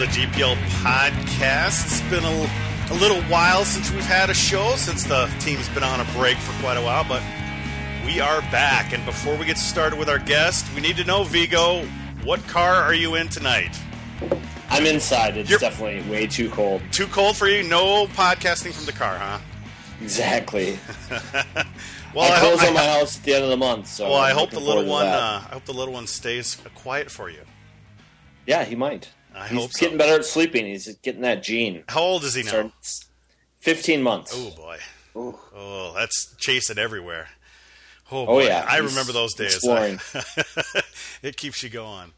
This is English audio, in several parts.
The GPL podcast. It's been a, a, little while since we've had a show, since the team's been on a break for quite a while, but we are back. And before we get started with our guest, we need to know, Vigo, what car are you in tonight? I'm inside. It's You're definitely way too cold. Too cold for you? No podcasting from the car, huh? Exactly. well, I, I close on my house at the end of the month. So well, I hope the little one. Uh, I hope the little one stays quiet for you. Yeah, he might. I He's hope so. getting better at sleeping. He's getting that gene. How old is he now? Fifteen months. Oh boy. Ooh. Oh, that's chasing everywhere. Oh, oh yeah, I remember those days. it keeps you going.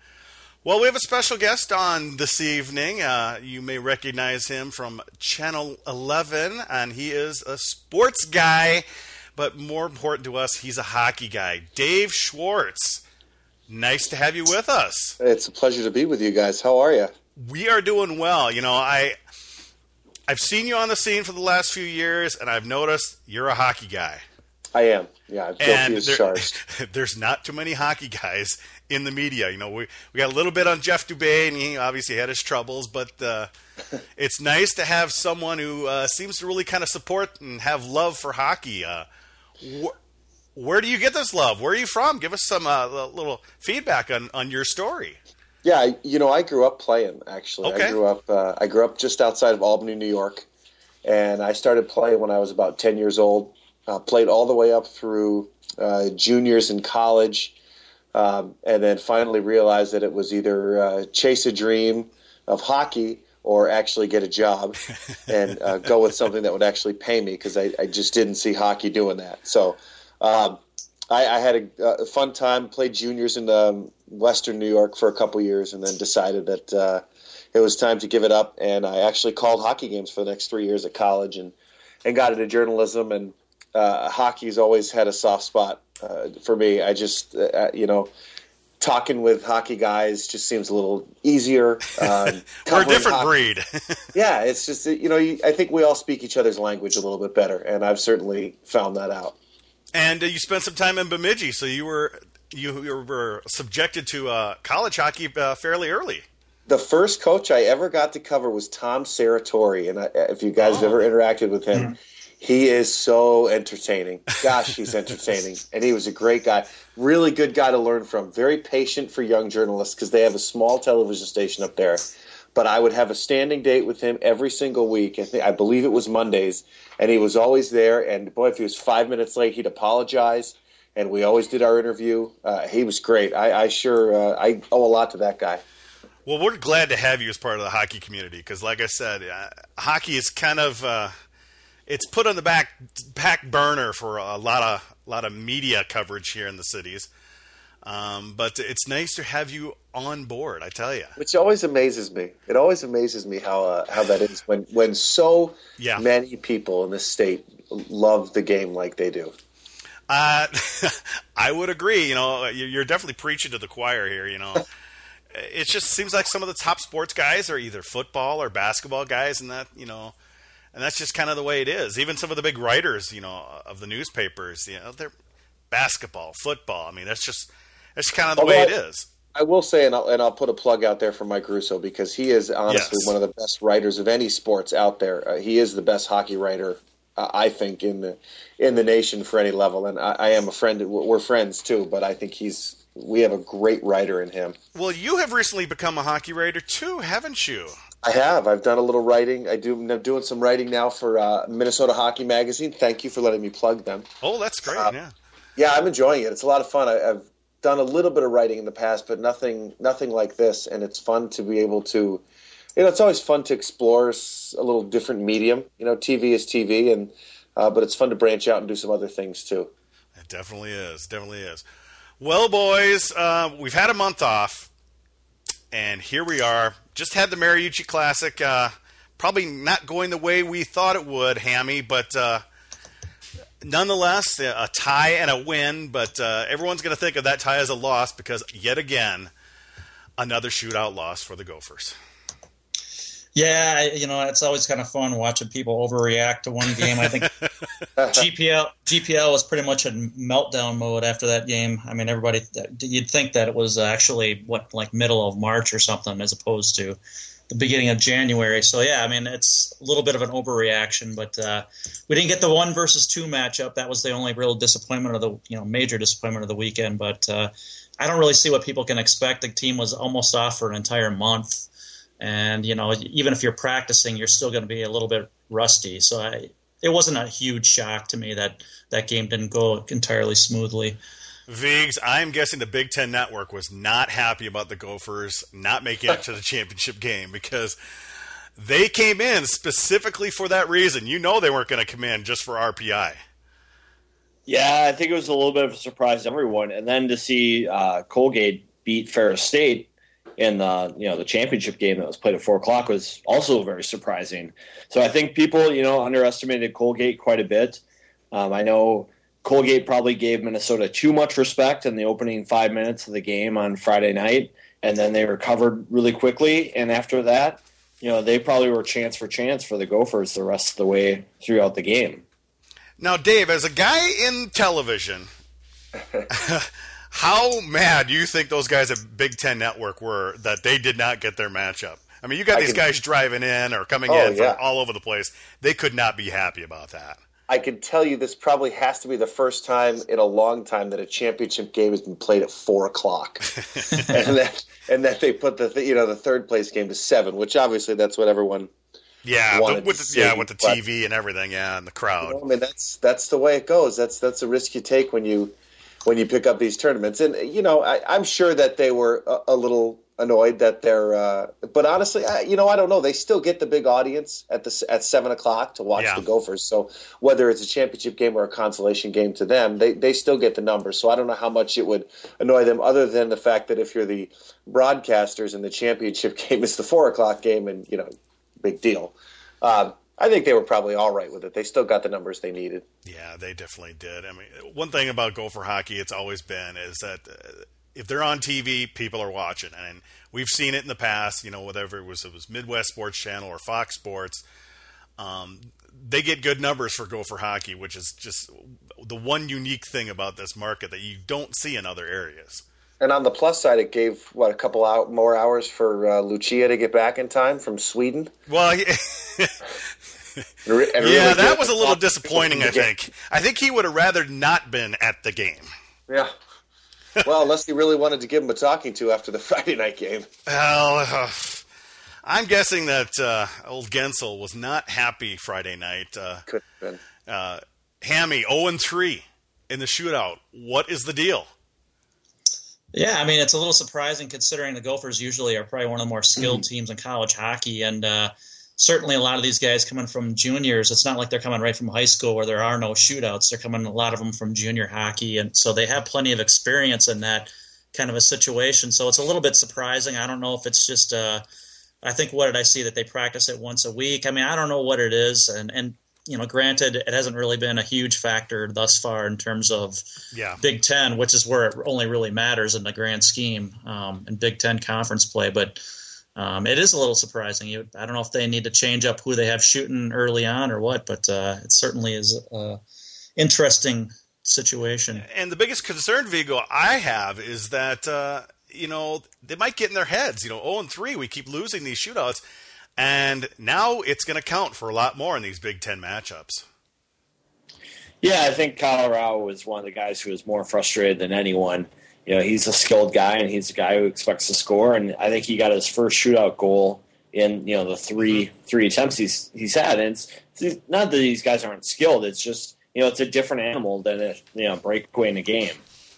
Well, we have a special guest on this evening. Uh, you may recognize him from Channel 11, and he is a sports guy, but more important to us, he's a hockey guy. Dave Schwartz, nice to have you with us. It's a pleasure to be with you guys. How are you? We are doing well. You know, I I've seen you on the scene for the last few years, and I've noticed you're a hockey guy. I am. Yeah, as there. There's not too many hockey guys in the media. You know, we we got a little bit on Jeff Dubay, and he obviously had his troubles, but uh, it's nice to have someone who uh, seems to really kind of support and have love for hockey. Uh, wh- where do you get this love? Where are you from? Give us some uh, little feedback on on your story. Yeah, you know, I grew up playing. Actually, okay. I grew up. Uh, I grew up just outside of Albany, New York, and I started playing when I was about ten years old. Uh, played all the way up through juniors in college um, and then finally realized that it was either uh, chase a dream of hockey or actually get a job and uh, go with something that would actually pay me because I, I, just didn't see hockey doing that. So um, I, I, had a, a, fun time, played juniors in um, Western New York for a couple years, and then decided that uh, it was time to give it up. And I actually called hockey games for the next three years at college and, and got into journalism. And uh, hockey's always had a soft spot uh, for me. I just, uh, uh, you know, talking with hockey guys just seems a little easier. Um, We're a different hockey. breed. yeah, it's just you know I think we all speak each other's language a little bit better, and I've certainly found that out. And uh, you spent some time in Bemidji, so you were you, you were subjected to uh, college hockey uh, fairly early. The first coach I ever got to cover was Tom Serratore, and I, if you guys oh. have ever interacted with him. Mm-hmm he is so entertaining. Gosh, he's entertaining. and he was a great guy. Really good guy to learn from. Very patient for young journalists because they have a small television station up there. But I would have a standing date with him every single week. I, think, I believe it was Mondays. And he was always there. And boy, if he was five minutes late, he'd apologize. And we always did our interview. Uh, he was great. I, I sure uh, I owe a lot to that guy. Well, we're glad to have you as part of the hockey community because, like I said, uh, hockey is kind of uh, it's put on the back back burner for a lot of a lot of media coverage here in the cities. Um, but it's nice to have you on board. I tell you, which always amazes me. It always amazes me how uh, how that is when when so yeah. many people in the state love the game like they do. Uh, I would agree. You know, you're definitely preaching to the choir here. You know, it just seems like some of the top sports guys are either football or basketball guys, and that you know and that's just kind of the way it is. Even some of the big writers, you know, of the newspapers, you know, they're basketball, football. I mean, that's just that's kind of the Although way it is. I will say, and I'll, and I'll put a plug out there for Mike Russo because he is honestly yes. one of the best writers of any sports out there. Uh, he is the best hockey writer, uh, I think, in the in the nation for any level. And I, I am a friend. We're friends too, but I think he's we have a great writer in him. Well, you have recently become a hockey writer too, haven't you? I have. I've done a little writing. I do. I'm doing some writing now for uh, Minnesota Hockey Magazine. Thank you for letting me plug them. Oh, that's great. Uh, yeah. Yeah, I'm enjoying it. It's a lot of fun. I, have done a little bit of writing in the past, but nothing, nothing like this. And it's fun to be able to. You know, it's always fun to explore a little different medium. You know, TV is TV, and uh, but it's fun to branch out and do some other things too. It definitely is. Definitely is. Well, boys, uh, we've had a month off, and here we are just had the Mariucci Classic. Uh, probably not going the way we thought it would, Hammy, but uh, nonetheless, a tie and a win. But uh, everyone's going to think of that tie as a loss because, yet again, another shootout loss for the Gophers. Yeah, you know, it's always kind of fun watching people overreact to one game. I think GPL GPL was pretty much in meltdown mode after that game. I mean, everybody you'd think that it was actually what like middle of March or something as opposed to the beginning of January. So yeah, I mean, it's a little bit of an overreaction, but uh, we didn't get the one versus two matchup. That was the only real disappointment of the you know major disappointment of the weekend. But uh, I don't really see what people can expect. The team was almost off for an entire month and you know even if you're practicing you're still going to be a little bit rusty so I, it wasn't a huge shock to me that that game didn't go entirely smoothly Vigs, I'm guessing the Big Ten Network was not happy about the Gophers not making it to the championship game because they came in specifically for that reason. You know they weren't going to come in just for RPI. Yeah, I think it was a little bit of a surprise to everyone. And then to see uh, Colgate beat Ferris State in the you know the championship game that was played at four o'clock was also very surprising. So I think people you know underestimated Colgate quite a bit. Um, I know Colgate probably gave Minnesota too much respect in the opening five minutes of the game on Friday night, and then they recovered really quickly. And after that, you know they probably were chance for chance for the Gophers the rest of the way throughout the game. Now, Dave, as a guy in television. How mad do you think those guys at Big Ten Network were that they did not get their matchup? I mean, you got I these can, guys driving in or coming oh, in from yeah. all over the place. They could not be happy about that. I can tell you this probably has to be the first time in a long time that a championship game has been played at four o'clock, and that and that they put the you know the third place game to seven, which obviously that's what everyone yeah the, with the, see, yeah with the TV but, and everything yeah and the crowd. You know, I mean that's that's the way it goes. That's that's a risk you take when you when you pick up these tournaments. And you know, I, am sure that they were a, a little annoyed that they're. Uh, but honestly, I, you know, I don't know. They still get the big audience at the at seven o'clock to watch yeah. the Gophers. So whether it's a championship game or a consolation game to them, they they still get the numbers. So I don't know how much it would annoy them, other than the fact that if you're the broadcasters and the championship game is the four o'clock game, and you know, big deal. Um, I think they were probably all right with it. They still got the numbers they needed. Yeah, they definitely did. I mean, one thing about Gopher hockey, it's always been is that uh, if they're on TV, people are watching, and we've seen it in the past. You know, whatever it was, it was Midwest Sports Channel or Fox Sports. Um, they get good numbers for Gopher hockey, which is just the one unique thing about this market that you don't see in other areas. And on the plus side, it gave what a couple out more hours for uh, Lucia to get back in time from Sweden. Well, yeah, that was a little disappointing. I think. I think he would have rather not been at the game. Yeah. Well, unless he really wanted to give him a talking to after the Friday night game. Well, uh, I'm guessing that uh, old Gensel was not happy Friday night. Uh, Could have been. Uh, Hammy 0 3 in the shootout. What is the deal? Yeah, I mean it's a little surprising considering the Gophers usually are probably one of the more skilled mm-hmm. teams in college hockey, and uh, certainly a lot of these guys coming from juniors. It's not like they're coming right from high school where there are no shootouts. They're coming a lot of them from junior hockey, and so they have plenty of experience in that kind of a situation. So it's a little bit surprising. I don't know if it's just. Uh, I think what did I see that they practice it once a week? I mean, I don't know what it is, and and you know, granted, it hasn't really been a huge factor thus far in terms of yeah. Big Ten, which is where it only really matters in the grand scheme um, in Big Ten conference play. But um, it is a little surprising. I don't know if they need to change up who they have shooting early on or what, but uh, it certainly is an interesting situation. And the biggest concern, Vigo, I have is that uh, you know they might get in their heads. You know, zero oh and three, we keep losing these shootouts, and now it's going to count for a lot more in these Big Ten matchups. Yeah, I think Kyle Rau was one of the guys who was more frustrated than anyone you know, he's a skilled guy and he's a guy who expects to score. And I think he got his first shootout goal in you know the three mm-hmm. three attempts he's he's had. And it's, it's not that these guys aren't skilled. It's just you know it's a different animal than a you know breakaway in a game.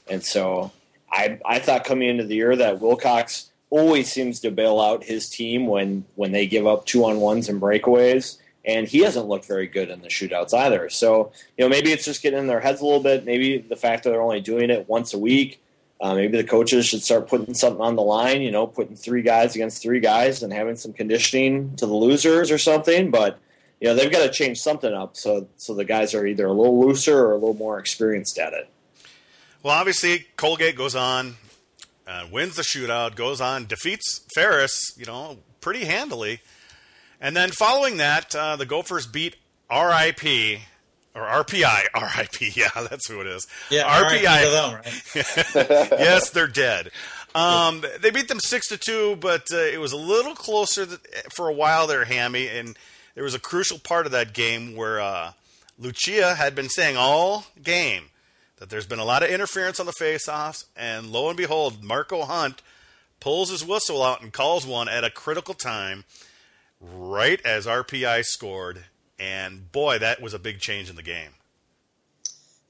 And so I I thought coming into the year that Wilcox always seems to bail out his team when when they give up two on ones and breakaways. And he hasn't looked very good in the shootouts either. So, you know, maybe it's just getting in their heads a little bit. Maybe the fact that they're only doing it once a week uh, maybe the coaches should start putting something on the line, you know, putting three guys against three guys and having some conditioning to the losers or something. But you know, they've got to change something up so so the guys are either a little looser or a little more experienced at it. Well, obviously, Colgate goes on, uh, wins the shootout, goes on, defeats Ferris, you know, pretty handily. And then following that, uh, the Gophers beat RIP or RPI, RIP. Yeah, that's who it is. Yeah, RPI. Them, right? yes, they're dead. Um, they beat them six to two, but uh, it was a little closer th- for a while there, Hammy. And there was a crucial part of that game where uh, Lucia had been saying all game that there's been a lot of interference on the faceoffs, and lo and behold, Marco Hunt pulls his whistle out and calls one at a critical time, right as RPI scored. And boy, that was a big change in the game.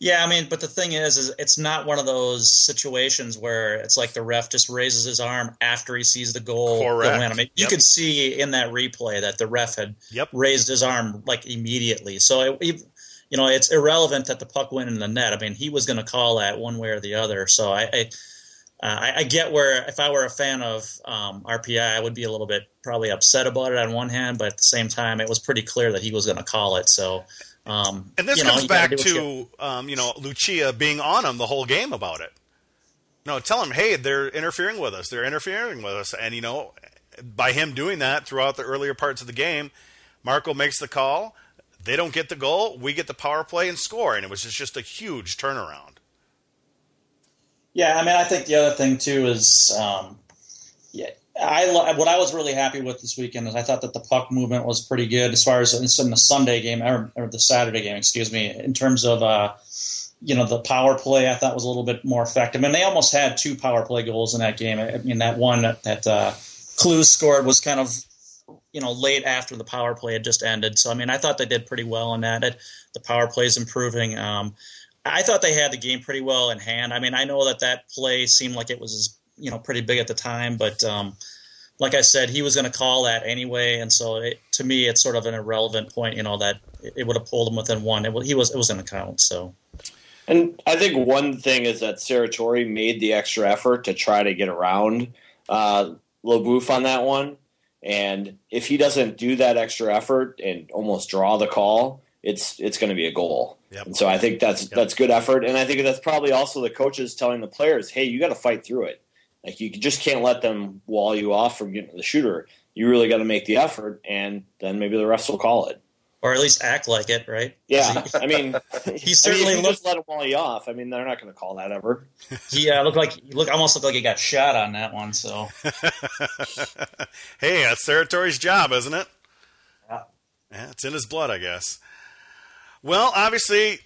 Yeah, I mean, but the thing is, is it's not one of those situations where it's like the ref just raises his arm after he sees the goal. Correct. I mean, you Yep. could see in that replay that the ref had Yep. raised his arm like immediately. So, it, you know, it's irrelevant that the puck went in the net. I mean, he was going to call that one way or the other. So I, I, uh, I, I get where if I were a fan of um, RPI, I would be a little bit probably upset about it on one hand, but at the same time, it was pretty clear that he was going to call it. So. Um, And this you know, comes you back do what you- to um, you know Lucia being on him the whole game about it. No, tell him, hey, they're interfering with us. They're interfering with us, and you know, by him doing that throughout the earlier parts of the game, Marco makes the call. They don't get the goal. We get the power play and score, and it was just, just a huge turnaround. Yeah, I mean, I think the other thing too is, um, yeah, I what I was really happy with this weekend is I thought that the puck movement was pretty good as far as in the Sunday game or, or the Saturday game, excuse me, in terms of uh, you know the power play. I thought was a little bit more effective, and they almost had two power play goals in that game. I mean, that one that, that uh, Kloos scored was kind of you know late after the power play had just ended. So I mean, I thought they did pretty well in that. It, the power play is improving. Um, I thought they had the game pretty well in hand. I mean, I know that that play seemed like it was you know pretty big at the time, but um, like I said, he was going to call that anyway, and so it, to me, it's sort of an irrelevant point. You know that it, would have pulled him within one. It, he was it was going to count. So And I think one thing is that Serratore made the extra effort to try to get around uh, LaBouffe on that one. And if he doesn't do that extra effort and almost draw the call, it's it's going to be a goal. Yep. And so I think that's that's good effort. And I think that's probably also the coaches telling the players, "Hey, you got to fight through it. Like you just can't let them wall you off from getting to the shooter. You really got to make the effort, and then maybe the refs will call it." or at least act like it, right? Yeah, I mean, He certainly I mean, looked- just let him wall you off. I mean, they're not going to call that ever. He uh, looked like he looked almost looked like he got shot on that one. So hey, that's territory's job, isn't it? Yeah. Yeah, it's in his blood, I guess. Well, obviously,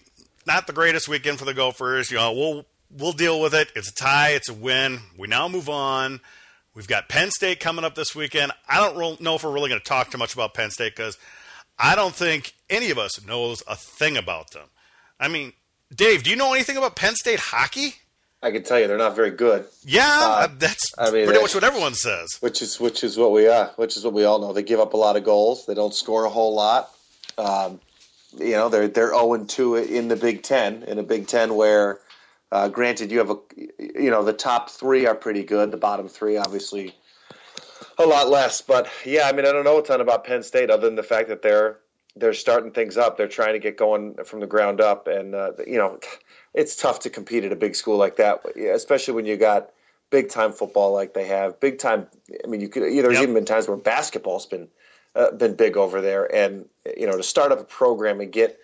not the greatest weekend for the Gophers. You know, we'll we'll deal with it. It's a tie. It's a win. We now move on. We've got Penn State coming up this weekend. I don't know if we're really going to talk too much about Penn State because I don't think any of us knows a thing about them. I mean, Dave, do you know anything about Penn State hockey? I can tell you they're not very good, Yeah, Uh, that's I mean, pretty much what everyone says. which is which is what we are, which is what we all know. They give up a lot of goals. They don't score a whole lot. Um, you know, they're they're zero and two in the Big Ten. In a Big Ten where, uh, granted, you have a you know the top three are pretty good. The bottom three, obviously, a lot less. But yeah, I mean, I don't know a ton about Penn State other than the fact that they're they're starting things up. They're trying to get going from the ground up, and uh, you know, it's tough to compete at a big school like that, especially when you got big time football like they have. Big time. I mean, you could. You know, there's Yep. even been times where basketball's been uh, been big over there, and you know, to start up a program and get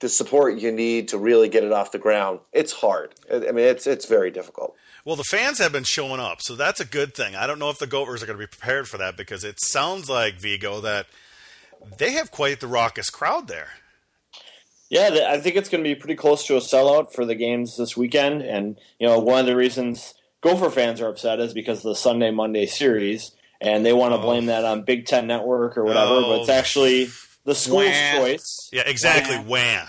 the support you need to really get it off the ground, it's hard. I I mean, it's it's very difficult. Well, the fans have been showing up, so that's a good thing. I don't know if the Gophers are going to be prepared for that because it sounds like Vigo that they have quite the raucous crowd there. Yeah, I think it's going to be pretty close to a sellout for the games this weekend. And, you know, one of the reasons Gopher fans are upset is because of the Sunday Monday series. And they want to Oh. blame that on Big Ten Network or whatever, Oh. but it's actually the school's Wah. choice. Yeah, exactly. Yeah. Wham.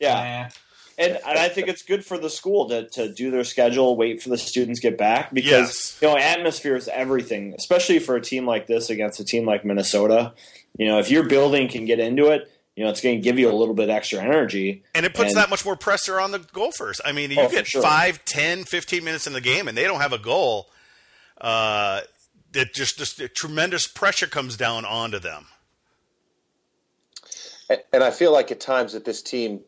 Yeah. And, and I think it's good for the school to, to do their schedule, wait for the students get back because Yes. you know atmosphere is everything, especially for a team like this against a team like Minnesota. You know, if your building can get into it, you know it's going to give you a little bit extra energy. And it puts And- that much more pressure on the Gophers. I mean, you Oh, get sure. five, ten, fifteen 5, 10, 15 minutes in the game and they don't have a goal. Uh, it just, just tremendous pressure comes down onto them. And- I feel like at times that this team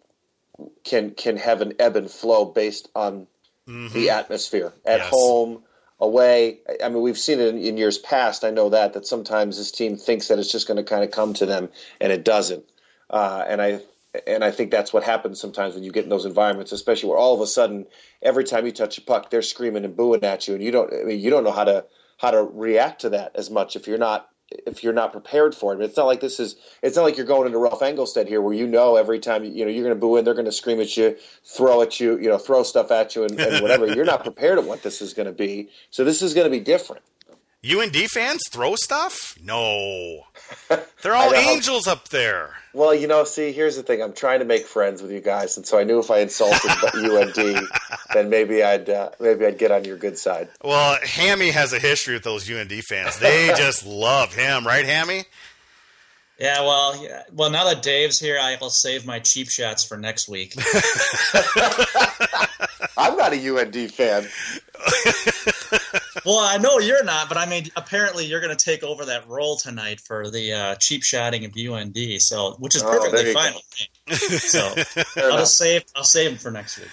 can can have an ebb and flow based on the atmosphere at Yes. home, away. I mean, we've seen it in, in years past. I know that that sometimes this team thinks that it's just going to kind of come to them, and it doesn't. Uh, and I and I think that's what happens sometimes when you get in those environments, especially where all of a sudden every time you touch a puck, they're screaming and booing at you, and you don't. I mean, you don't know how to how to react to that as much if you're not if you're not prepared for it. It's not like this is. It's not like you're going into Ralph Engelstad here, where you know every time you know you're going to boo in, they're going to scream at you, throw at you, you know, throw stuff at you, and, and whatever. you're not prepared at what this is going to be, so this is going to be different. UND fans throw stuff? No, they're all angels up there. Well, you know, see, here's the thing. I'm trying to make friends with you guys, and so I knew if I insulted UND, then maybe I'd uh, maybe I'd get on your good side. Well, Hammy has a history with those UND fans. They just love him, right, Hammy? Yeah, well, yeah. well, now that Dave's here, I will save my cheap shots for next week. I'm not a UND fan. Well, I know you're not, but I mean, apparently you're going to take over that role tonight for the uh, cheap shotting of UND, so which is oh, perfectly oh, fine with me. So I'll just save I'll save them for next week.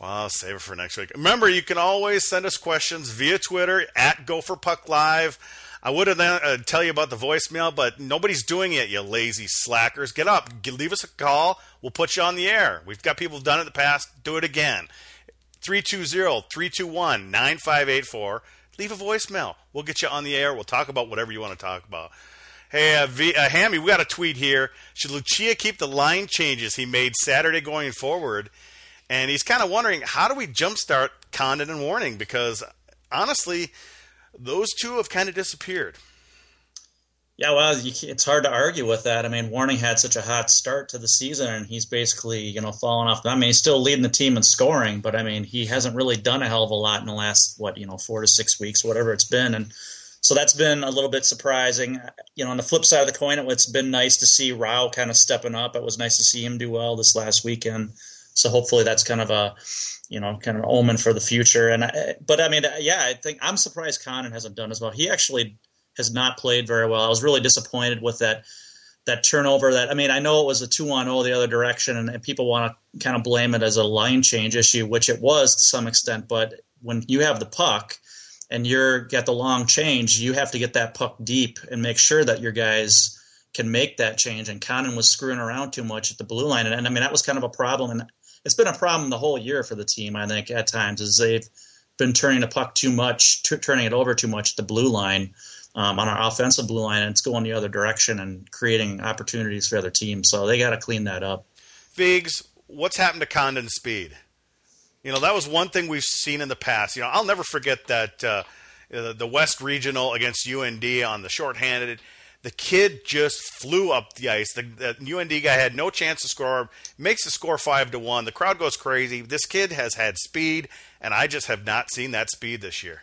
Well, I'll save it for next week. Remember, you can always send us questions via Twitter at Gopher Puck Live. I would have uh, tell you about the voicemail, but nobody's doing it. You lazy slackers, get up, leave us a call. We'll put you on the air. We've got people who've done it in the past. Do it again. 320-321-9584. Leave a voicemail. We'll get you on the air. We'll talk about whatever you want to talk about. Hey, uh, v, uh, Hammy, we got a tweet here. Should Lucia keep the line changes he made Saturday going forward? And he's kind of wondering how do we jumpstart Condon and Warning because honestly, those two have kind of disappeared. Yeah, well, it's hard to argue with that. I mean, Warning had such a hot start to the season, and he's basically, you know, fallen off. I mean, he's still leading the team in scoring, but I mean, he hasn't really done a hell of a lot in the last, what, you know, four to six weeks, whatever it's been. And so that's been a little bit surprising. You know, on the flip side of the coin, it's been nice to see Rau kind of stepping up. It was nice to see him do well this last weekend. So hopefully that's kind of a, you know, kind of omen for the future. And I, but I mean, yeah, I think I'm surprised Condon hasn't done as well. He actually has not played very well. I was really disappointed with that that turnover. That I mean, I know it was a two on zero the other direction, and, and people want to kind of blame it as a line change issue, which it was to some extent. But when you have the puck and you're get the long change, you have to get that puck deep and make sure that your guys can make that change. And Condon was screwing around too much at the blue line, and, and I mean that was kind of a problem. And it's been a problem the whole year for the team. I think at times is they've been turning the puck too much, t- turning it over too much at the blue line um, on our offensive blue line, and it's going the other direction and creating opportunities for other teams. So they got to clean that up. Vigs, what's happened to Condon speed? You know, that was one thing we've seen in the past. You know, I'll never forget that uh, the West Regional against UND on the shorthanded. The kid just flew up the ice. The, the, UND guy had no chance to score. Makes the score five to one. The crowd goes crazy. This kid has had speed, and I just have not seen that speed this year.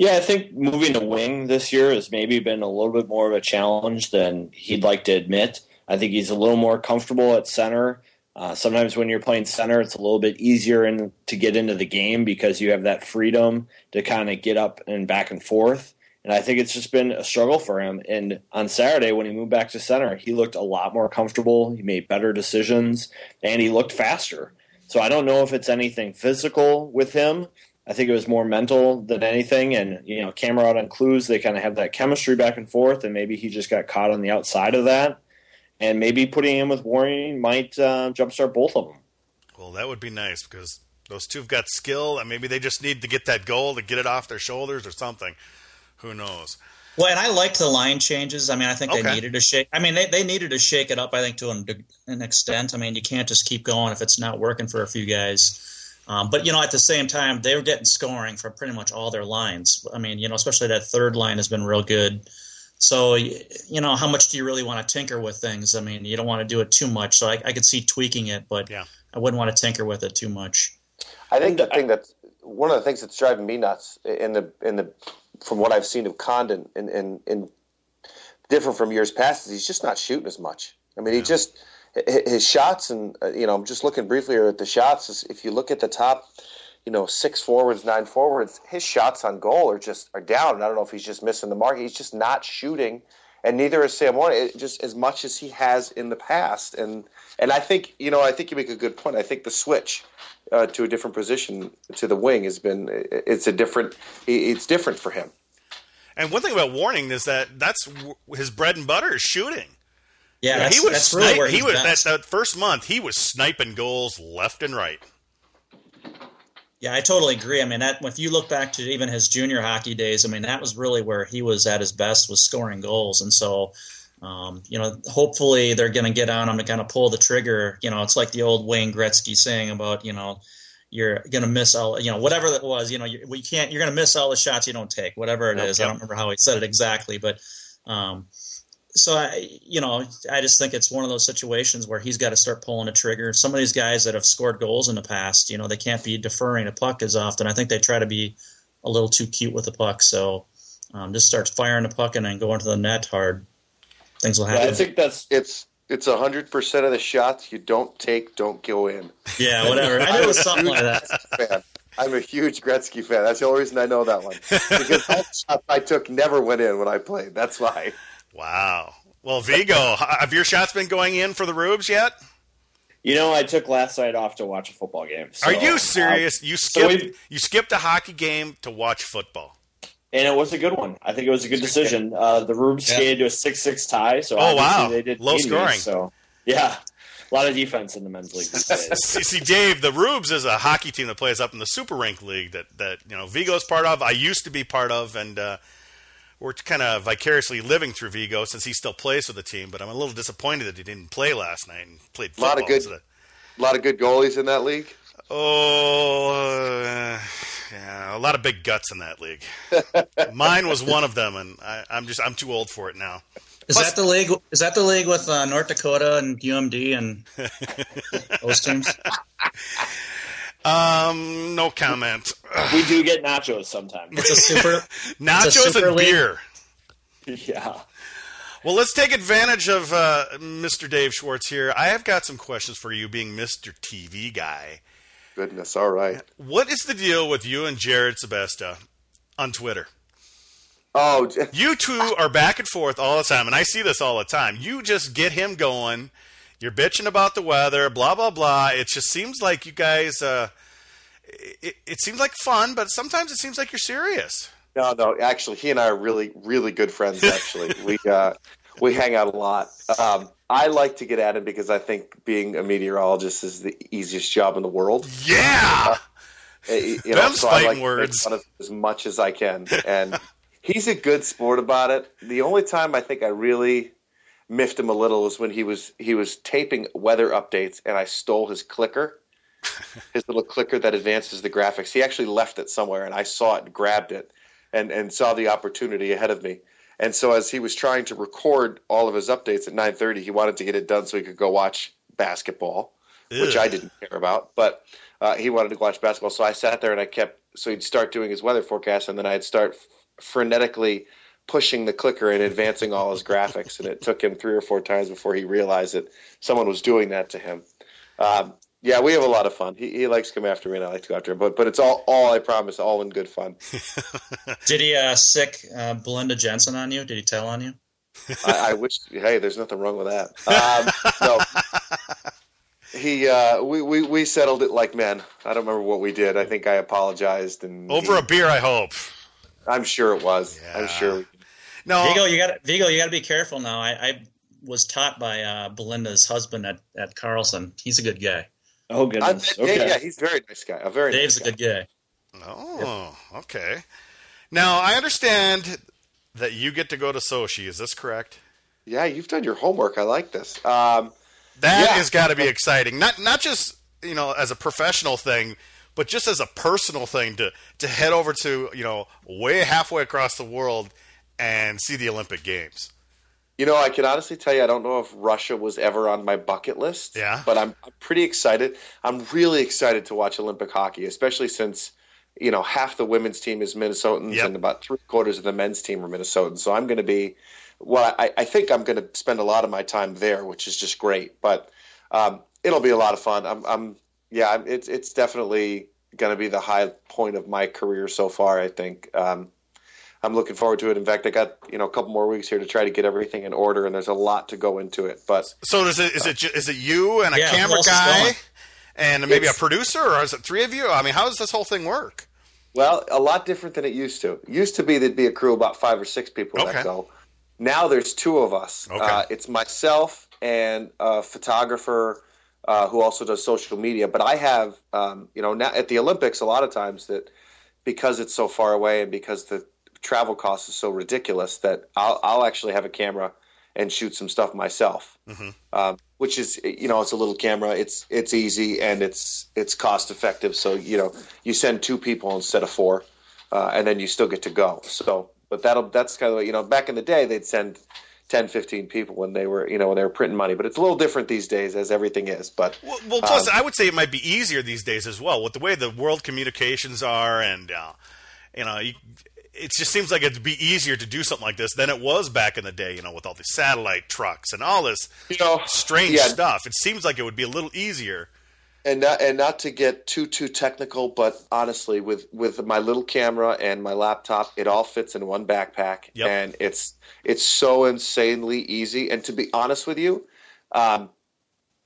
Yeah, I think moving to wing this year has maybe been a little bit more of a challenge than he'd like to admit. I think he's a little more comfortable at center. Uh, sometimes when you're playing center, it's a little bit easier in, to get into the game because you have that freedom to kind of get up and back and forth. And I think it's just been a struggle for him. And on Saturday, when he moved back to center, he looked a lot more comfortable. He made better decisions and he looked faster. So I don't know if it's anything physical with him I think it was more mental than anything. And, you know, Cammarata and Kloos, they kind of have that chemistry back and forth, and maybe he just got caught on the outside of that. And maybe putting him with Warning might uh, jumpstart both of them. Well, that would be nice because those two have got skill, and maybe they just need to get that goal to get it off their shoulders or something. Who knows? Well, and I liked the line changes. I mean, I think okay. they needed to shake. I mean, they, they needed to shake it up. I think to an, an extent. I mean, you can't just keep going if it's not working for a few guys. Um, but you know, at the same time, they were getting scoring for pretty much all their lines. I mean, you know, especially that third line has been real good. So you know, how much do you really want to tinker with things? I mean, you don't want to do it too much. So I, I could see tweaking it, but yeah. I wouldn't want to tinker with it too much. I think the thing that's one of the things that's driving me nuts in the in the from what I've seen of Condon and in, in, in, different from years past is he's just not shooting as much. I mean, yeah. he just his shots, and uh, you know, I'm just looking briefly at the shots. If you look at the top, you know, six forwards, nine forwards, his shots on goal are just are down. I don't know if he's just missing the mark. He's just not shooting and neither is Sam Warning. just as much as he has in the past, and and I think you know I think you make a good point. I think the switch uh, to a different position to the wing has been it's a different it's different for him. And one thing about Warning is that that's his bread and butter is shooting. Yeah, yeah he was that's really where he was that, that first month he was sniping goals left and right. Yeah, I totally agree. I mean, that if you look back to even his junior hockey days, I mean, that was really where he was at his best was scoring goals. And so, um, you know, hopefully they're going to get on him to kind of pull the trigger. You know, it's like the old Wayne Gretzky saying about, you know, you're going to miss all, you know, whatever that was, you know, you, we can't, you're going to miss all the shots you don't take, whatever it is. Yep. I don't remember how he said it exactly, but, um, so I, you know, I just think it's one of those situations where he's got to start pulling a trigger. Some of these guys that have scored goals in the past, you know, they can't be deferring a puck as often. I think they try to be a little too cute with the puck. So um, just start firing the puck and then going to the net hard. Things will happen. Yeah, I think that's it's it's a hundred percent of the shots you don't take don't go in. Yeah, whatever. I was something like that. I'm a huge Gretzky fan. That's the only reason I know that one because all the shots I took never went in when I played. That's why. Wow. Well, Vigo, have your shots been going in for the Rubes yet? You know, I took last night off to watch a football game. So, Are you serious? Um, you skipped so you skipped a hockey game to watch football. And it was a good one. I think it was a good decision. Uh, the Rubes yeah. skated to a six-six tie. So oh wow, they did low scoring. so yeah, a lot of defense in the men's league. see, see, Dave, the Rubes is a hockey team that plays up in the Super Rink League that that you know Vigo's part of. I used to be part of, and uh, we're kind of vicariously living through Vigo since he still plays for the team. But I'm a little disappointed that he didn't play last night and played football. A lot of good, a lot of good goalies in that league. Oh, uh, yeah, a lot of big guts in that league. Mine was one of them, and I, am just I'm too old for it now. Is Plus, that the league? Is that the league with uh, North Dakota and UMD and those teams? Um, no comment. We do get nachos sometimes. It's a super nachos a super and league. beer. Yeah. Well, let's take advantage of uh, Mr. Dave Schwartz here. I have got some questions for you, being Mr. TV guy. Goodness, all right. What is the deal with you and Jerrid Sebesta on Twitter? Oh, you two are back and forth all the time, and I see this all the time. You just get him going you're bitching about the weather, blah blah blah. It just seems like you guys. Uh, it, it seems like fun, but sometimes it seems like you're serious. No, no. Actually, he and I are really, really good friends. Actually, we uh, we hang out a lot. Um, I like to get at him because I think being a meteorologist is the easiest job in the world. Yeah. Uh, you know, so I like words. To make fun of as much as I can, and he's a good sport about it. The only time I think I really miffed him a little was when he was he was taping weather updates and I stole his clicker, his little clicker that advances the graphics. He actually left it somewhere and I saw it and grabbed it and and saw the opportunity ahead of me. And so as he was trying to record all of his updates at 9:30, he wanted to get it done so he could go watch basketball, Ew. which I didn't care about, but uh, he wanted to watch basketball. So I sat there and I kept so he'd start doing his weather forecast and then I'd start frenetically pushing the clicker and advancing all his graphics, and it took him three or four times before he realized that someone was doing that to him. Um, yeah, we have a lot of fun. He, he likes to come after me, and I like to go after him. But but it's all all I promise, all in good fun. Did he uh, sic uh, Belinda Jensen on you? Did he tell on you? I, I, wish. Hey, there's nothing wrong with that. Um, no. He, uh, we, we, we settled it like men. I don't remember what we did. I think I apologized and over he, a beer. I hope. I'm sure it was. Yeah. I'm sure. No, Vigo, you got Vigo. You got to be careful now. I, I was taught by uh, Belinda's husband at, at Carlson. He's a good guy. Oh goodness. okay. Yeah, he's a very nice guy. A very Dave's nice a good guy. Oh, yep. okay. Now I understand that you get to go to Sochi. Is this correct? Yeah, you've done your homework. I like this. Um, that yeah. has got to be exciting. Not not just you know as a professional thing, but just as a personal thing to to head over to you know way halfway across the world and see the Olympic Games? You know, I can honestly tell you, I don't know if Russia was ever on my bucket list. Yeah. But I'm, I'm pretty excited. I'm really excited to watch Olympic hockey, especially since, you know, half the women's team is Minnesotans yep. and about three quarters of the men's team are Minnesotans. So I'm going to be, well, I, I think I'm going to spend a lot of my time there, which is just great. But um, it'll be a lot of fun. I'm, I'm yeah, it's, it's definitely going to be the high point of my career so far, I think. Um, I'm looking forward to it. In fact, I got you know a couple more weeks here to try to get everything in order, and there's a lot to go into it. But so is it is it is it you and a Yeah, camera guy and maybe a producer, or is it three of you? I mean, how does this whole thing work? Well, a lot different than it used to. It used to be there'd be a crew of about five or six people Okay. that go. Now there's two of us. Okay. Uh, it's myself and a photographer uh, who also does social media. But I have, um, you know, now at the Olympics, a lot of times that because it's so far away and because the travel cost is so ridiculous that I'll, I'll actually have a camera and shoot some stuff myself. Mhm. Um, which is, you know, it's a little camera. It's it's easy and it's it's cost effective. So you know, you send two people instead of four, uh, and then you still get to go. So, but that'll that's kind of you know, back in the day they'd send 10, 15 people when they were you know when they were printing money. But it's a little different these days, as everything is. But Well, well plus, Um, I would say it might be easier these days as well with the way the world communications are, and uh, you know, you, it just seems like it'd be easier to do something like this than it was back in the day. You know, with all the satellite trucks and all this you know, strange yeah, stuff. It seems like it would be a little easier. and not, and not to get too too technical, but honestly, with with my little camera and my laptop, it all fits in one backpack, Yep. and it's it's so insanely easy. And to be honest with you, um,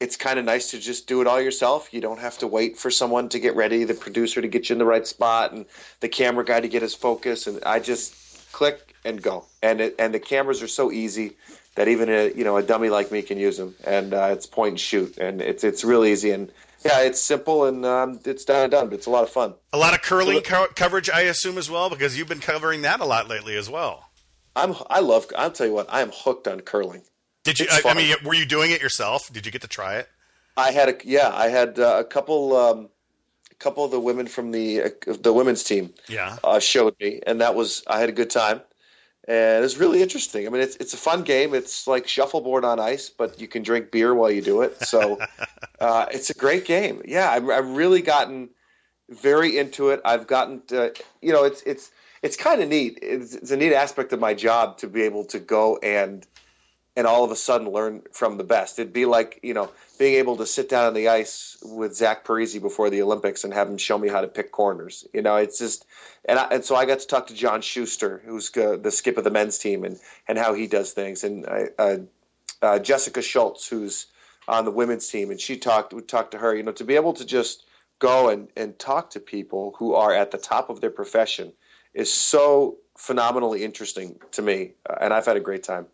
it's kind of nice to just do it all yourself. You don't have to wait for someone to get ready, the producer to get you in the right spot, and the camera guy to get his focus. And I just click and go, and it, and the cameras are so easy that even a you know a dummy like me can use them, and uh, it's point and shoot, and it's it's real easy and. Yeah, it's simple and um, it's done and done, but it's a lot of fun. A lot of curling co- coverage, I assume, as well, because you've been covering that a lot lately as well. I'm I love. I'll tell you what, I am hooked on curling. Did you? I, I mean, were you doing it yourself? Did you get to try it? I had a yeah, I had uh, a couple um, a couple of the women from the uh, the women's team Yeah. uh, showed me, and that was I had a good time, and it was really interesting. I mean, it's it's a fun game. It's like shuffleboard on ice, but you can drink beer while you do it. So uh, it's a great game. Yeah, I've, I've really gotten very into it. I've gotten to, you know, it's it's it's kind of neat. It's, it's a neat aspect of my job to be able to go and and all of a sudden learn from the best. It'd be like you know being able to sit down on the ice with Zach Parise before the Olympics and have him show me how to pick corners. You know, it's just and I, and so I got to talk to John Shuster, who's the skip of the men's team, and and how he does things, and uh, uh, Jessica Schultz, who's on the women's team, and she talked we talked to her. You know, to be able to just go and and talk to people who are at the top of their profession is so phenomenally interesting to me, uh, and I've had a great time.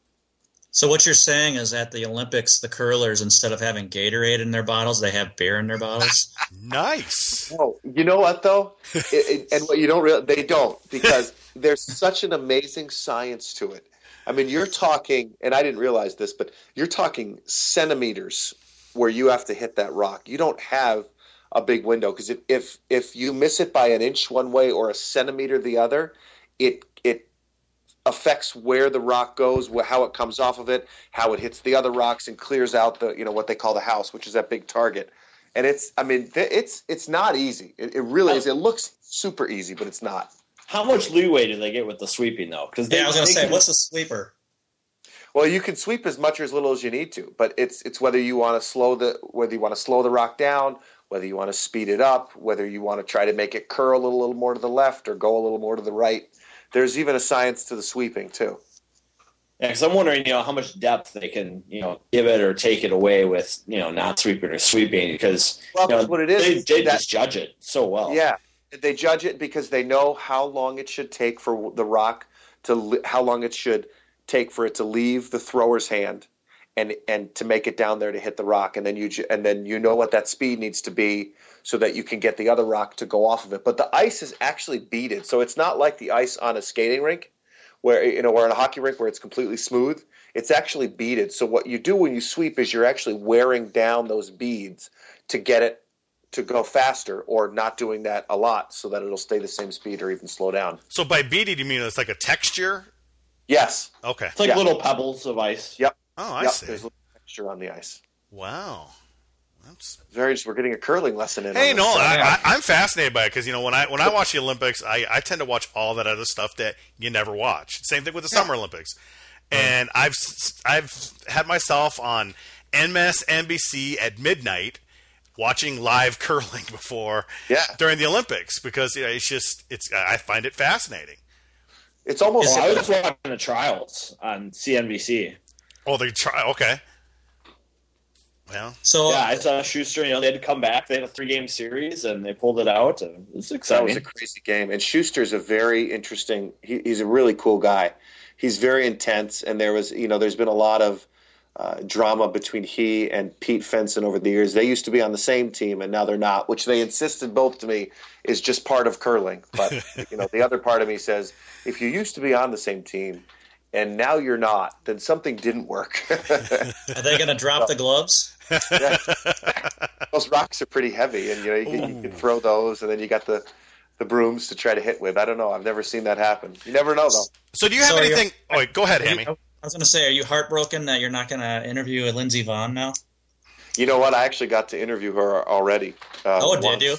So what you're saying is at the Olympics, the curlers instead of having Gatorade in their bottles, they have beer in their bottles. Nice. Whoa, you know what though, it, it, and what you don't real they don't because there's such an amazing science to it. I mean, you're talking, and I didn't realize this, but you're talking centimeters where you have to hit that rock. You don't have a big window because if, if if you miss it by an inch one way or a centimeter the other, it it affects where the rock goes, how it comes off of it, how it hits the other rocks, and clears out the you know what they call the house, which is that big target. And it's I mean it's it's not easy. It, it really is. It looks super easy, but it's not. How much leeway do they get with the sweeping though? Because yeah, I was going to say, what's a sweeper? Well, you can sweep as much or as little as you need to, but it's it's whether you want to slow the whether you want to slow the rock down, whether you want to speed it up, whether you want to try to make it curl a little more to the left or go a little more to the right. There's even a science to the sweeping too. Yeah, because I'm wondering, you know, how much depth they can, you know, give it or take it away with, you know, not sweeping or sweeping because Well, you know, that's what it is. They, they That- just judge it so well. Yeah, they judge it because they know how long it should take for the rock to how long it should take for it to leave the thrower's hand and and to make it down there to hit the rock and then you and then you know what that speed needs to be so that you can get the other rock to go off of it but the ice is actually beaded so it's not like the ice on a skating rink where you know or in a hockey rink where it's completely smooth it's actually beaded so what you do when you sweep is you're actually wearing down those beads to get it to go faster or not doing that a lot so that it'll stay the same speed or even slow down. So by beaded, you mean it's like a texture? Yes. Okay. It's like Yeah. little pebbles of ice. Yep. Oh, I yep. see. There's a little texture on the ice. Wow. That's Very. We're getting a curling lesson in. Hey, on no. I, I, I'm fascinated by it because you know when I when I watch the Olympics, I, I tend to watch all that other stuff that you never watch. Same thing with the Summer Olympics, and I've s- I've had myself on MSNBC at midnight watching live curling before Yeah. during the Olympics because you know, it's just it's I find it fascinating. It's almost. Well, I was watching the trials on CNBC. Oh, they try. Okay. Well, So Yeah, I saw Shuster. You know, they had to come back. They had a three-game series, and they pulled it out. And it was that was a crazy game. And Shuster's a very interesting. He, he's a really cool guy. He's very intense, and there was, you know, there's been a lot of uh, drama between he and Pete Fenson over the years. They used to be on the same team, and now they're not, which they insisted both to me is just part of curling. But you know, the other part of me says, if you used to be on the same team, and now you're not, then something didn't work. are they going to drop the gloves? those rocks are pretty heavy, and you know you can, you can throw those, and then you got the the brooms to try to hit with. I don't know. I've never seen that happen. You never know though. so do you have So are you- anything? Oh, wait, go ahead, Hammy. I was going to say, are you heartbroken that you're not going to interview Lindsey Vonn now? You know what? I actually got to interview her already. Uh, Oh, once. did you?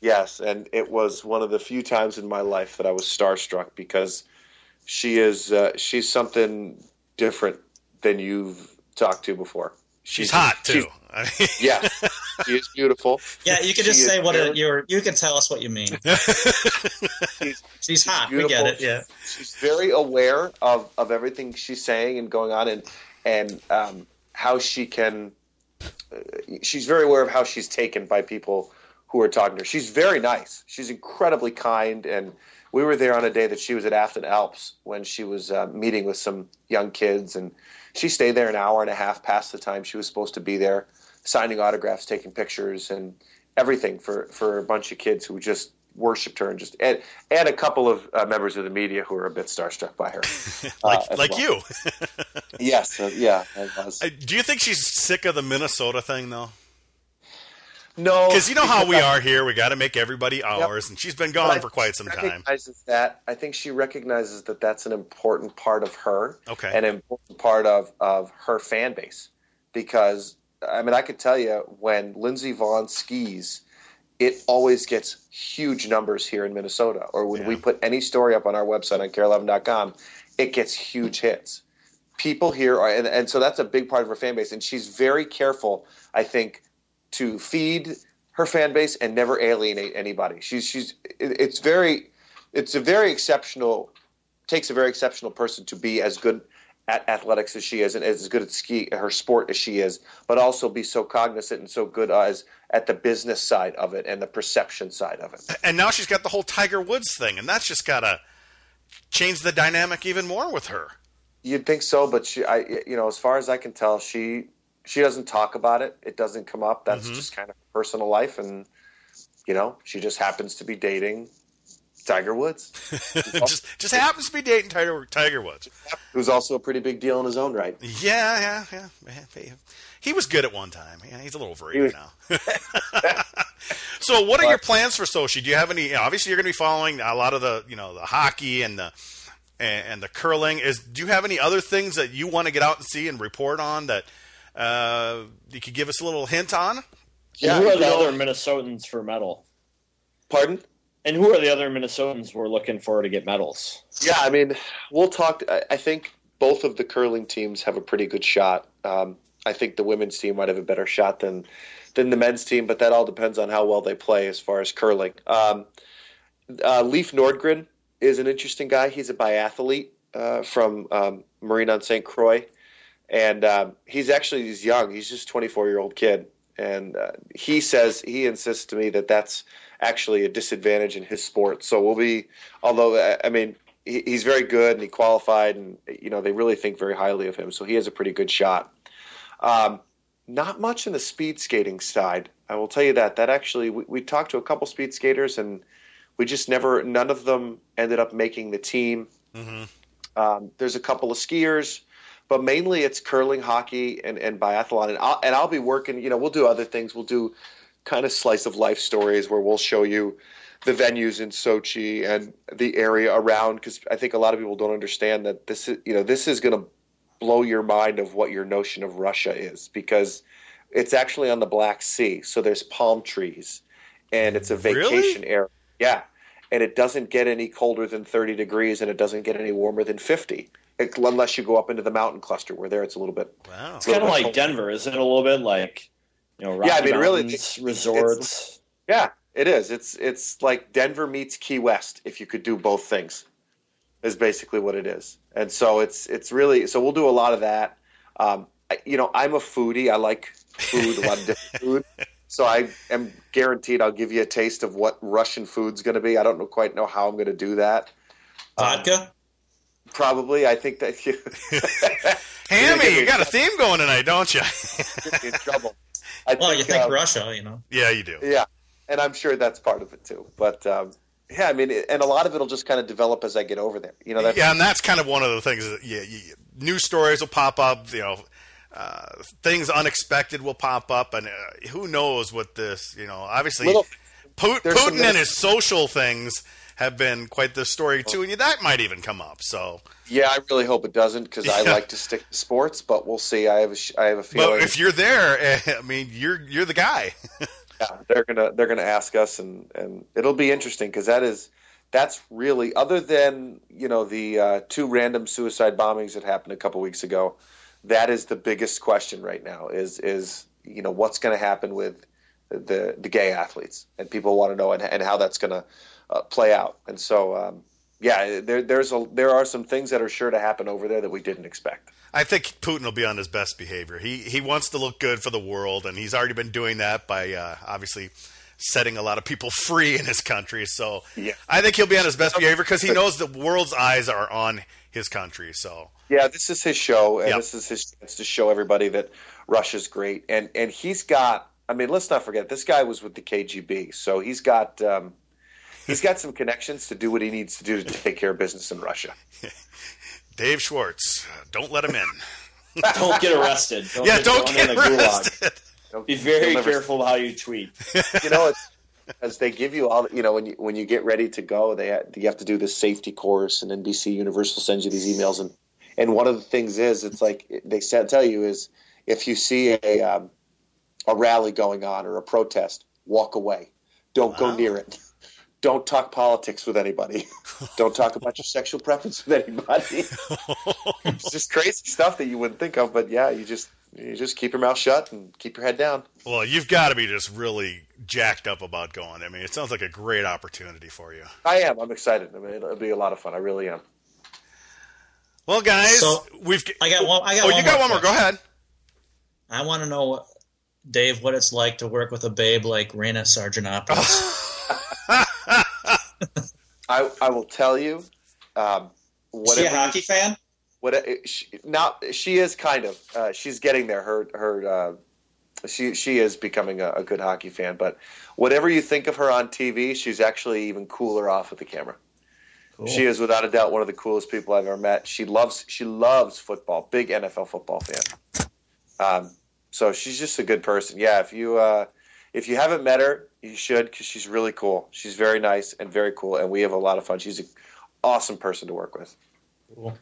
Yes, and it was one of the few times in my life that I was starstruck because she is uh, she's something different than you've talked to before. She's hot too. she's- Yeah, she is beautiful. Yeah, you can just is say what very- it, you're. You can tell us what you mean. She's, She's hot. We get it. Yeah. she's very aware of, of everything she's saying and going on, and and um, how she can. Uh, she's very aware of how she's taken by people who are talking to her. She's very nice. She's incredibly kind, and we were there on a day that she was at Afton Alps when she was uh, meeting with some young kids, and she stayed there an hour and a half past the time she was supposed to be there, signing autographs, taking pictures, and everything for for a bunch of kids who just worshipped her and just and, and a couple of uh, members of the media who were a bit starstruck by her like uh, like well. you. yes uh, yeah I was. Uh, do you think she's sick of the Minnesota thing though? No. Because you know how we are here. We got to make everybody ours, and she's been gone think for quite some time. recognizes that. I think she recognizes that that's an important part of her Okay. an important part of of her fan base. Because i mean i could tell you when lindsey vonn skis it always gets huge numbers here in minnesota. Or when we put any story up on our website on kare11.com it gets huge hits. People here are and, and so that's a big part of her fan base. And she's very careful i think to feed her fan base and never alienate anybody she's she's it's very it's a very exceptional takes a very exceptional person to be as good at athletics as she is and as good at ski her sport as she is but also be so cognizant and so good as at the business side of it and the perception side of it and now she's got the whole Tiger Woods thing, and that's just got to change the dynamic even more with her. You'd think so, but she, I, you know, as far as I can tell, she she doesn't talk about it. It doesn't come up. That's mm-hmm. just kind of personal life, and you know, she just happens to be dating Tiger Woods, just just happens to be dating Tiger Tiger Woods. who's also a pretty big deal in his own right. Yeah, yeah, yeah. He was good at one time. Yeah, he's a little overrated now. so, what are your plans for Sochi? Do you have any? Obviously, you're going to be following a lot of the, you know, the hockey and the and, and the curling. Is do you have any other things that you want to get out and see and report on that uh, you could give us a little hint on? Yeah, who are the other Minnesotans for medal? Pardon? And who are the other Minnesotans we're looking for to get medals? Yeah, I mean, we'll talk. I, I think both of the curling teams have a pretty good shot. Um, I think the women's team might have a better shot than than the men's team, but that all depends on how well they play as far as curling. Um, uh, Leif Nordgren is an interesting guy. He's a biathlete uh, from um, Marine on St. Croix, and um, he's actually he's young. He's just 24 year old kid, and uh, he says he insists to me that that's actually a disadvantage in his sport. So we'll be, although I- I mean he, he's very good and he qualified, and you know they really think very highly of him. So he has a pretty good shot. Um, not much in the speed skating side. I will tell you that. That actually, we, we talked to a couple speed skaters, and we just never. None of them ended up making the team. Um, there's a couple of skiers, but mainly it's curling, hockey, and, and biathlon. And I'll, and I'll be working. You know, we'll do other things. We'll do kind of slice of life stories where we'll show you the venues in Sochi and the area around because I think a lot of people don't understand that this is you know this is going to blow your mind of what your notion of Russia is because it's actually on the Black Sea, so there's palm trees, and it's a Really? vacation area. Yeah, and it doesn't get any colder than 30 degrees, and it doesn't get any warmer than 50, it- unless you go up into the mountain cluster where there it's a little bit. Wow. It's kind of like Denver, isn't it? A little bit like you know, Rocky Yeah, I mean, really, Mountains, it's- yeah, it is. It's it's like Denver meets Key West if you could do both things, is basically what it is. And so it's it's really so we'll do a lot of that. Um, I, you know, I'm a foodie. I like food, a lot of different food. So I am guaranteed I'll give you a taste of what Russian food's going to be. I don't know, quite know how I'm going to do that. Vodka. Um, probably. I think that you. Hammy, you got a theme going tonight, don't you? in trouble. I well, think, you think uh, Russia, you know? Yeah, you do. Yeah, and I'm sure that's part of it too. But um, yeah, I mean, and a lot of it'll just kind of develop as I get over there. You know, that's, yeah, and that's kind of one of the things that yeah, you, new stories will pop up. You know, uh, things unexpected will pop up, and uh, who knows what this? You know, obviously, Little, Putin, Putin and his social things have been quite the story too, and that might even come up. So. Yeah, I really hope it doesn't because I like to stick to sports, but we'll see. I have a, I have a feeling. But if you're there, I mean, you're you're the guy. yeah, they're gonna they're gonna ask us, and and it'll be interesting because that is that's really other than you know the uh, two random suicide bombings that happened a couple weeks ago. That is the biggest question right now. Is is you know what's going to happen with the the gay athletes, and people want to know and, and how that's going to uh, play out. And so, um, yeah, there there's a there are some things that are sure to happen over there that we didn't expect. I think Putin will be on his best behavior. He he wants to look good for the world, and he's already been doing that by uh, obviously setting a lot of people free in his country. So yeah. I think he'll be on his best behavior because he knows the world's eyes are on his country. So yeah, this is his show, and yep. this is his chance to show everybody that Russia's great. And and he's got. I mean, let's not forget this guy was with the KGB, so he's got. Um, he's got some connections to do what he needs to do to take care of business in Russia. Dave Schwartz, don't let him in. don't get arrested. Don't yeah, get, don't get arrested. Be very careful how you tweet. You know, it's as they give you all. You know, when you when you get ready to go, they have, you have to do this safety course, and NBC Universal sends you these emails, and and one of the things is, it's like they tell you is if you see a um, a rally going on or a protest, walk away. Don't wow. go near it don't talk politics with anybody. don't talk about your sexual preference with anybody. it's just crazy stuff that you wouldn't think of, but yeah, you just you just keep your mouth shut and keep your head down. Well, you've got to be just really jacked up about going. I mean, it sounds like a great opportunity for you. I am. I'm excited. I mean, it'll be a lot of fun. I really am. Well, guys, so, we've. I got one. I got. Oh, one you got one more. Go ahead. I want to know, Dave, what it's like to work with a babe like Rena Sarigianopoulos. I I will tell you. Um, is she a hockey fan? What uh, she, not she is kind of. Uh, she's getting there. Her her. Uh, she she is becoming a, a, good hockey fan. But whatever you think of her on TV, she's actually even cooler off of the camera. Cool. She is without a doubt one of the coolest people I've ever met. She loves she loves football. Big NFL football fan. Um, so she's just a good person. Yeah, if you uh, if you haven't met her, you should because she's really cool. She's very nice and very cool, and we have a lot of fun. She's an awesome person to work with. Cool.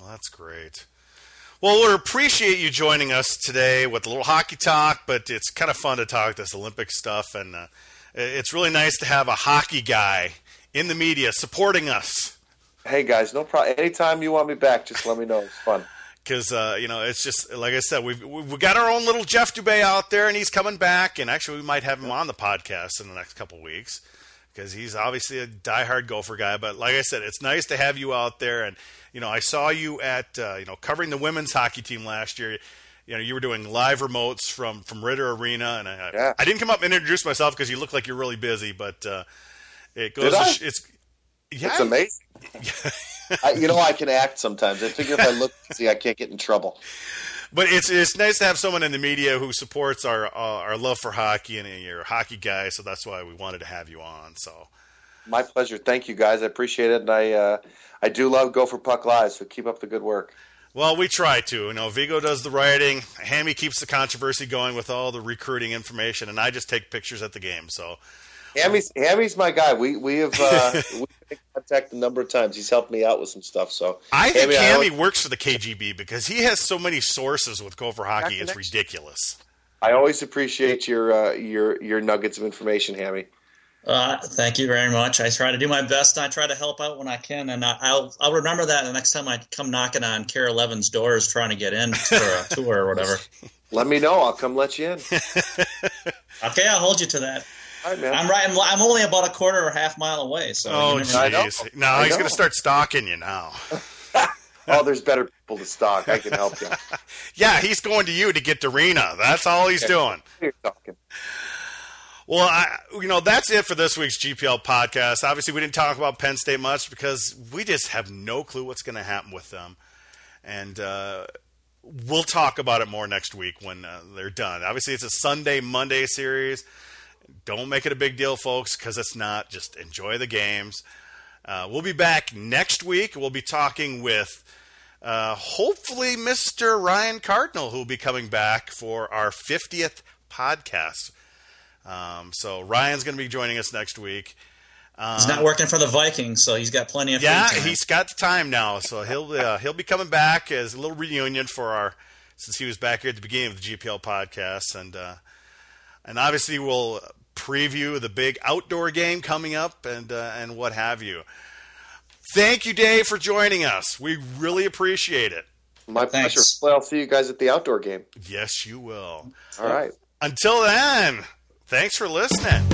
Well, that's great. Well, we appreciate you joining us today with a little hockey talk, but it's kind of fun to talk this Olympic stuff, and uh, it's really nice to have a hockey guy in the media supporting us. Hey guys, no problem. Anytime you want me back, just let me know. It's fun because uh, you know it's just like I said, we've we've got our own little Jeff Dubay out there, and he's coming back, and actually we might have him on the podcast in the next couple weeks because he's obviously a diehard Gopher guy. But like I said, it's nice to have you out there, and you know I saw you at uh, you know covering the women's hockey team last year. You know, you were doing live remotes from from Ridder Arena, and I, yeah. I didn't come up and introduce myself because you look like you're really busy. But uh, it goes, sh- it's yeah, it's amazing. I, you know, I can act sometimes. I figure if I look see, I can't get in trouble. But it's it's nice to have someone in the media who supports our uh, our love for hockey, and you're a hockey guy, so that's why we wanted to have you on. So, my pleasure. Thank you, guys. I appreciate it, and I uh, I do love Gopher Puck Live. So keep up the good work. Well, we try to. You know, Vigo does the writing. Hammy keeps the controversy going with all the recruiting information, and I just take pictures at the game. So Hammy's Hammy's my guy. We we have uh, we've been in contact a number of times. He's helped me out with some stuff. So I think Hammy, Hammy I works for the KGB because he has so many sources with Gopher Hockey. It's ridiculous. I always appreciate your uh, your your nuggets of information, Hammy. Uh, thank you very much. I try to do my best. I try to help out when I can, and I'll I'll remember that the next time I come knocking on KARE 11's doors trying to get in for a tour or whatever. Let me know. I'll come let you in. okay, I'll hold you to that. All right, man. I'm right. I'm, I'm only about a quarter or half mile away. So Oh, you never know. I know. jeez. No, I he's know. going to start stalking you now. oh, there's better people to stalk. I can help you. Yeah, he's going to you to get to Rena. That's all he's doing. You're talking. Well, I, you know, that's it for this week's GPL podcast. Obviously, we didn't talk about Penn State much because we just have no clue what's going to happen with them. And uh, we'll talk about it more next week when uh, they're done. Obviously, it's a Sunday, Monday series. Don't make it a big deal, folks, because it's not. Just enjoy the games. Uh, we'll be back next week. We'll be talking with uh, hopefully Mr. Ryan Cardinal, who will be coming back for our 50th podcast. Um, so Ryan's going to be joining us next week. He's not working for the Vikings, so he's got plenty of Yeah, he's got the time now, so he'll uh, he'll be coming back as a little reunion for our since he was back here at the beginning of the GPL podcast, and uh, and obviously we'll preview the big outdoor game coming up and uh, and what have you. Thank you, Dave, for joining us. We really appreciate it. My Thanks. pleasure. Well, I'll see you guys at the outdoor game. Yes, you will. All right. Until then, thanks for listening.